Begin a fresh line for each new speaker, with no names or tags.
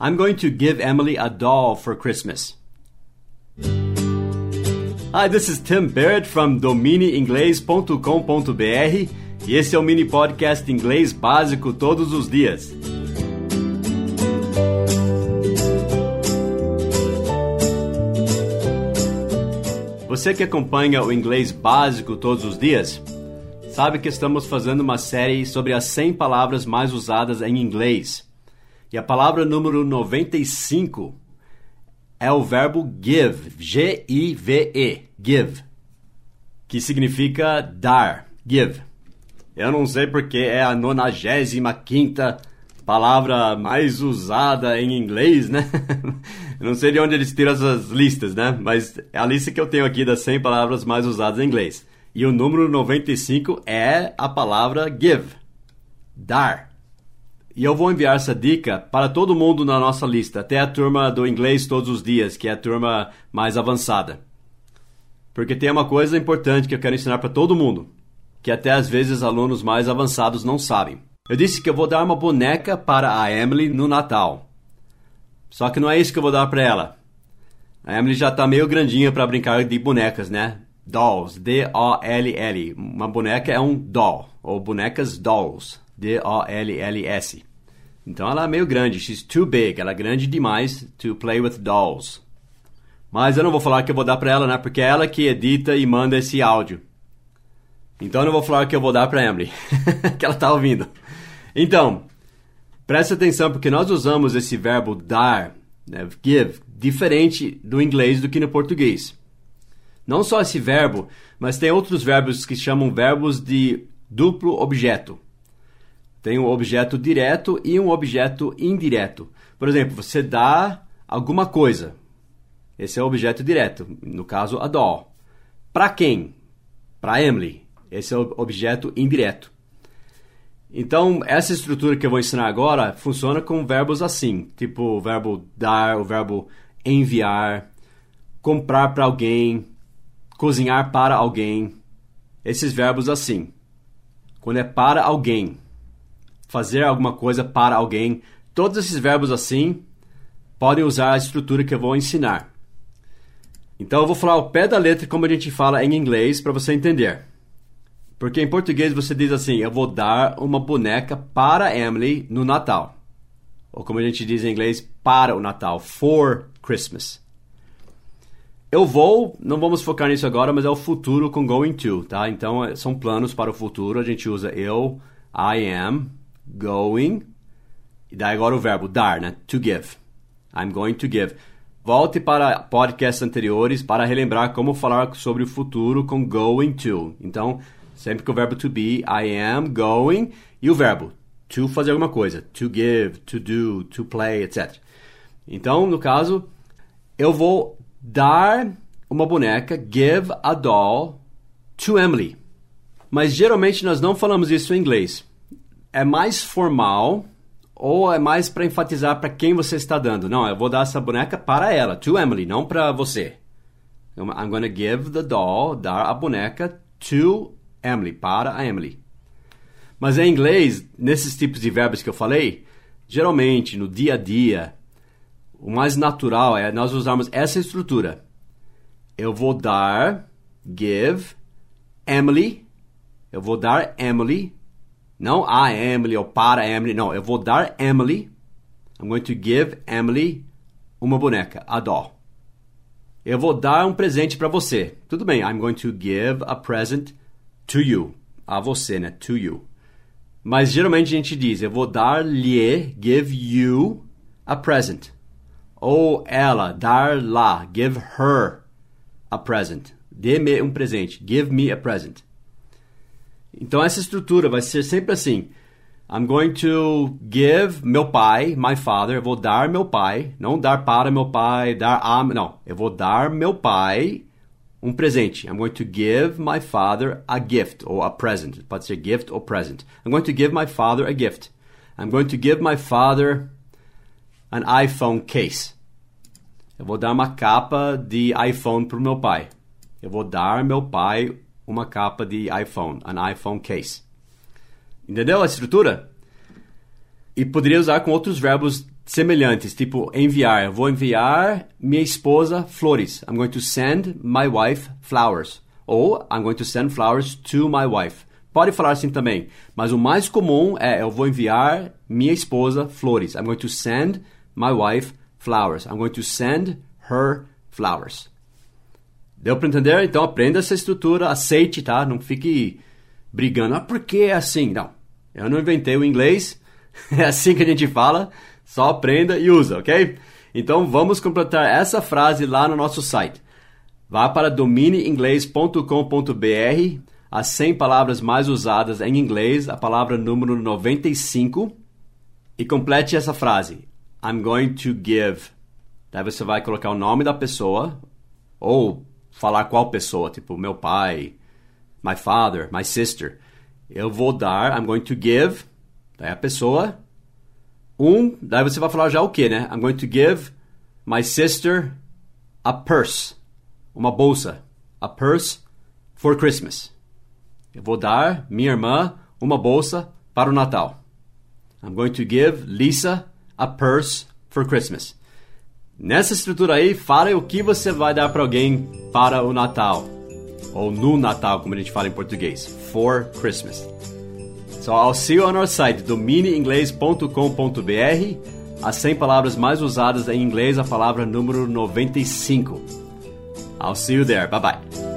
I'm going to give Emily a doll for Christmas. Hi, this is Tim Barrett from dominieinglês.com.br e esse é o mini podcast inglês básico todos os dias. Você que acompanha o inglês básico todos os dias, sabe que estamos fazendo uma série sobre as 100 palavras mais usadas em inglês. E a palavra número 95 é o verbo give, G-I-V-E, give, que significa dar, give. Eu não sei porque é a 95 palavra mais usada em inglês, né? não sei de onde eles tiram essas listas, né? Mas é a lista que eu tenho aqui das 100 palavras mais usadas em inglês. E o número 95 é a palavra give, dar. E eu vou enviar essa dica para todo mundo na nossa lista, até a turma do inglês todos os dias, que é a turma mais avançada. Porque tem uma coisa importante que eu quero ensinar para todo mundo, que até às vezes alunos mais avançados não sabem. Eu disse que eu vou dar uma boneca para a Emily no Natal. Só que não é isso que eu vou dar para ela. A Emily já está meio grandinha para brincar de bonecas, né? Dolls, D-O-L-L. Uma boneca é um doll, ou bonecas dolls, D-O-L-L-S. Então ela é meio grande, she's too big, ela é grande demais to play with dolls. Mas eu não vou falar que eu vou dar para ela, né? Porque é ela que edita e manda esse áudio. Então eu não vou falar que eu vou dar para Emily, que ela tá ouvindo. Então, preste atenção porque nós usamos esse verbo dar, né, give, diferente do inglês do que no português. Não só esse verbo, mas tem outros verbos que chamam verbos de duplo objeto. Tem um objeto direto e um objeto indireto. Por exemplo, você dá alguma coisa. Esse é o objeto direto, no caso, a doll. Para quem? Para Emily. Esse é o objeto indireto. Então, essa estrutura que eu vou ensinar agora funciona com verbos assim, tipo o verbo dar, o verbo enviar, comprar para alguém, cozinhar para alguém. Esses verbos assim. Quando é para alguém, fazer alguma coisa para alguém. Todos esses verbos assim podem usar a estrutura que eu vou ensinar. Então eu vou falar ao pé da letra como a gente fala em inglês para você entender. Porque em português você diz assim: eu vou dar uma boneca para Emily no Natal. Ou como a gente diz em inglês, para o Natal, for Christmas. Eu vou, não vamos focar nisso agora, mas é o futuro com going to, tá? Então é, são planos para o futuro, a gente usa eu, I am, going, e daí agora o verbo dar, né? To give. I'm going to give. Volte para podcasts anteriores para relembrar como falar sobre o futuro com going to. Então, sempre com o verbo to be, I am going, e o verbo to fazer alguma coisa, to give, to do, to play, etc. Então, no caso, eu vou dar uma boneca, give a doll to Emily. Mas geralmente nós não falamos isso em inglês é mais formal ou é mais para enfatizar para quem você está dando? Não, eu vou dar essa boneca para ela, to Emily, não para você. I'm going to give the doll, dar a boneca to Emily, para a Emily. Mas em inglês, nesses tipos de verbos que eu falei, geralmente no dia a dia, o mais natural é nós usarmos essa estrutura. Eu vou dar, give, Emily, eu vou dar Emily não a Emily ou para Emily. Não, eu vou dar Emily. I'm going to give Emily uma boneca, a doll. Eu vou dar um presente para você. Tudo bem, I'm going to give a present to you. A você, né? To you. Mas geralmente a gente diz, eu vou dar-lhe, give you a present. Ou ela, dar-lá, give her a present. Dê-me um presente. Give me a present. Então essa estrutura vai ser sempre assim. I'm going to give meu pai, my father, eu vou dar meu pai, não dar para meu pai, dar a, não, eu vou dar meu pai um presente. I'm going to give my father a gift ou a present. Pode ser gift ou present. I'm going to give my father a gift. I'm going to give my father an iPhone case. Eu vou dar uma capa de iPhone para o meu pai. Eu vou dar meu pai uma capa de iPhone, an iPhone case. Entendeu a estrutura? E poderia usar com outros verbos semelhantes, tipo enviar. Eu vou enviar minha esposa flores. I'm going to send my wife flowers. Ou I'm going to send flowers to my wife. Pode falar assim também, mas o mais comum é eu vou enviar minha esposa flores. I'm going to send my wife flowers. I'm going to send her flowers. Deu para entender? Então aprenda essa estrutura, aceite, tá? Não fique brigando. Ah, por que é assim? Não. Eu não inventei o inglês. É assim que a gente fala. Só aprenda e usa, ok? Então vamos completar essa frase lá no nosso site. Vá para domineinglês.com.br, as 100 palavras mais usadas em inglês, a palavra número 95, e complete essa frase. I'm going to give. Daí você vai colocar o nome da pessoa, ou falar qual pessoa, tipo meu pai, my father, my sister. Eu vou dar, I'm going to give, daí a pessoa, um, daí você vai falar já o que, né? I'm going to give my sister a purse, uma bolsa, a purse for Christmas. Eu vou dar minha irmã uma bolsa para o Natal. I'm going to give Lisa a purse for Christmas. Nessa estrutura aí, fala o que você vai dar para alguém para o Natal. Ou no Natal, como a gente fala em português. For Christmas. So I'll see you on our site, domineinglês.com.br. As 100 palavras mais usadas em inglês, a palavra número 95. I'll see you there. Bye bye.